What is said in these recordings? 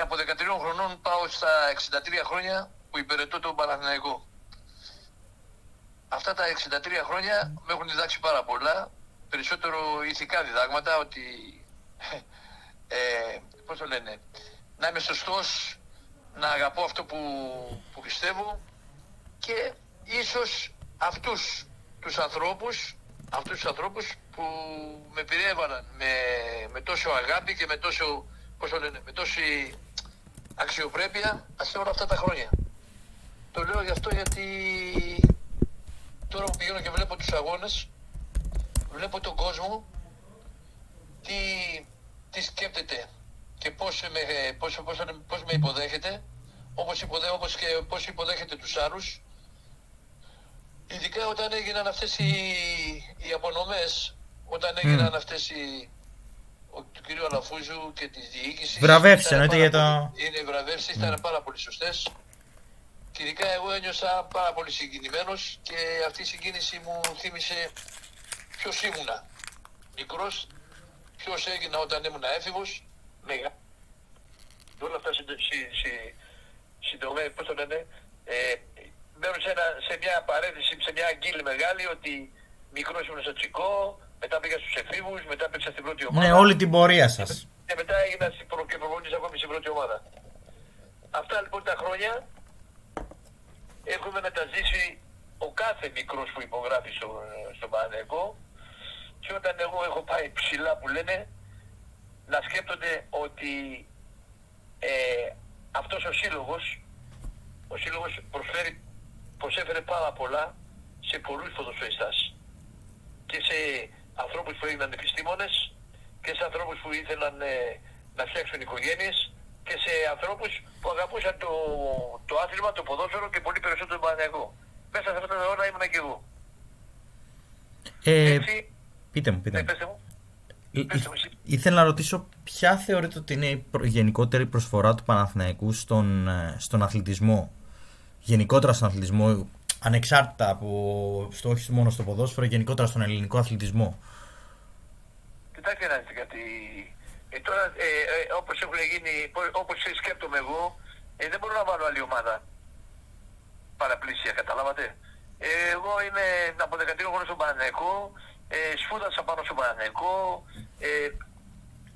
από 13 χρονών πάω στα 63 χρόνια που υπηρετώ τον Παναθηναϊκό. Αυτά τα 63 χρόνια με έχουν διδάξει πάρα πολλά, περισσότερο ηθικά διδάγματα, ότι, ε, πώς το λένε, να είμαι σωστός, να αγαπώ αυτό που, που πιστεύω και ίσως αυτούς τους ανθρώπους, αυτούς τους ανθρώπους που με περιέβαλαν με, με τόσο αγάπη και με τόσο, πώς το λένε, με τόση αξιοπρέπεια σε όλα αυτά τα χρόνια. Το λέω γι' αυτό γιατί τώρα που πηγαίνω και βλέπω τους αγώνες, βλέπω τον κόσμο τι, τι σκέπτεται και πώς με, πώς, πώς, πώς με υποδέχεται, όπως, υποδέ, όπως και πώς υποδέχεται τους άλλους. Ειδικά όταν έγιναν αυτές οι, οι απονομές, όταν έγιναν mm. αυτές οι, του κ. Αλαφούζου και της διοίκησης. Βραβεύσει, εννοείται για το. Είναι βραβεύσεις, ήταν mm. πάρα πολύ σωστές. Και ειδικά εγώ ένιωσα πάρα πολύ συγκινημένος και αυτή η συγκίνηση μου θύμισε ποιος ήμουνα. Μικρός, ποιος έγινα όταν ήμουν έφηβος. Μέγα. Όλα αυτά συντομέ, πώς το λένε, ε, μένουν σε, σε μια παρένθεση, σε μια αγγίλη μεγάλη ότι μικρός ήμουν στο τσικό, μετά πήγα στους εφήβους, μετά πήγα στην πρώτη ομάδα. Ναι, όλη την πορεία σας. Και μετά έγινα και προπονητής ακόμη στην πρώτη ομάδα. Αυτά λοιπόν τα χρόνια έχουμε να τα ζήσει ο κάθε μικρός που υπογράφει στο, στον Παναγενικό και όταν εγώ έχω πάει ψηλά που λένε να σκέπτονται ότι ε, αυτός ο σύλλογος ο σύλλογος προσφέρει, προσέφερε πάρα πολλά σε πολλούς ποδοσφαιριστάς και σε ανθρώπους που έγιναν επιστήμονες και σε ανθρώπους που ήθελαν ε, να φτιάξουν οικογένειες και σε ανθρώπους που αγαπούσαν το, το άθλημα, το ποδόσφαιρο και πολύ περισσότερο τον Παναγιώ. Μέσα σε αυτά τα ώρα ήμουν και εγώ. Ε, Έτσι, πείτε μου, πείτε ναι, μου. ήθελα να ρωτήσω ποια θεωρείτε ότι είναι η γενικότερη προσφορά του Παναθηναϊκού στον, ε, στον αθλητισμό; Γενικότερα στον αθλητισμό, ανεξάρτητα από στο, όχι μόνο στο ποδόσφαιρο, γενικότερα στον ελληνικό αθλητισμό. Κοιτάξτε να δείτε κάτι. Ε, τώρα, ε, ε, όπως έχουν γίνει, όπως σκέπτομαι εγώ, ε, δεν μπορώ να βάλω άλλη ομάδα παραπλήσια, καταλάβατε. Ε, εγώ είμαι από 13 χρόνια στον Παναναϊκό, ε, σπούδασα πάνω στον Παναναϊκό, ε,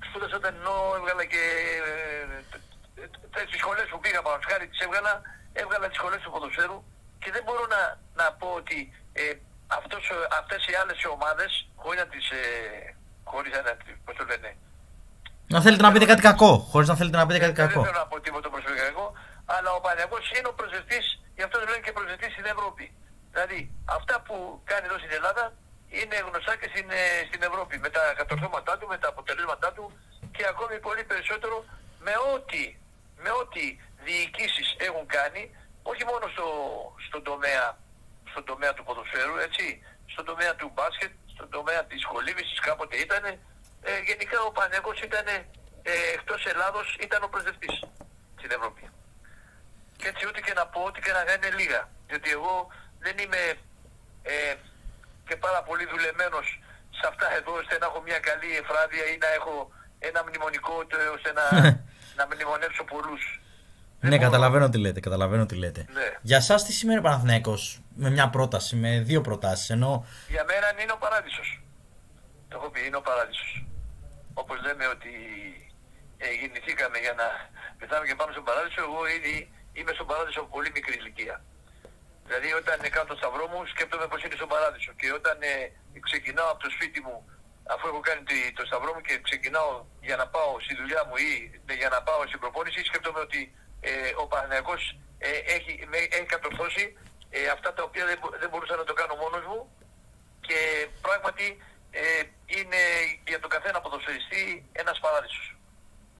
σπούδασα όταν ενώ έβγαλα και ε, τις σχολές που πήγα πάνω χάρη τις έβγαλα, έβγαλα τις σχολές του ποδοσφαίρου και δεν μπορώ να, να πω ότι ε, αυτός, αυτές οι άλλες ομάδες, χωρίς να τις, ε, χωρίς να, πώς το λένε, να θέλετε να πείτε κάτι κακό, χωρίς να θέλετε να πείτε κάτι κακό. Δεν θέλω να πω τίποτα προσωπικό, αλλά ο Παναγιώτης είναι ο προσδευτής, γι' αυτό λένε και προσδευτής στην Ευρώπη. Δηλαδή, αυτά που κάνει εδώ στην Ελλάδα είναι γνωστά και στην, ε, στην Ευρώπη, με τα κατορθώματά του, με τα αποτελέσματά του και ακόμη πολύ περισσότερο με ό,τι, με ό,τι διοικήσεις έχουν κάνει, όχι μόνο στο, στον, τομέα, στον τομέα του ποδοσφαίρου, έτσι, στον τομέα του μπάσκετ, στον τομέα της χολίβησης κάποτε ήταν, ε, γενικά ο Πανέγκος ήταν ε, εκτός Ελλάδος ήταν ο προσδευτής στην Ευρώπη. Και έτσι ούτε και να πω ότι και να είναι λίγα. Διότι εγώ δεν είμαι ε, και πάρα πολύ δουλεμένος σε αυτά εδώ ώστε να έχω μια καλή εφράδια ή να έχω ένα μνημονικό ώστε να, να μνημονεύσω πολλούς. Ναι, καταλαβαίνω τι λέτε. Καταλαβαίνω τι λέτε. Ναι. Για εσά τι σημαίνει Παναθηναίκος με μια πρόταση, με δύο προτάσεις. Ενώ... Για μένα είναι ο παράδεισος. Το έχω πει, είναι ο παράδεισος όπως λέμε ότι ε, γεννηθήκαμε για να πεθάμε και πάμε στον παράδεισο, εγώ ήδη είμαι στον παράδεισο από πολύ μικρή ηλικία. Δηλαδή όταν κάνω το σταυρό μου σκέφτομαι πως είναι στον παράδεισο και όταν ε, ξεκινάω από το σπίτι μου αφού έχω κάνει το σταυρό μου και ξεκινάω για να πάω στη δουλειά μου ή ε, για να πάω στην προπόνηση σκέφτομαι ότι ε, ο Παναγιακός ε, έχει, με, έχει κατορθώσει ε, αυτά τα οποία δεν, δεν μπορούσα να το κάνω μόνος μου και πράγματι ε, είναι για τον καθένα ποδοσφαιριστή ένας παράδεισος.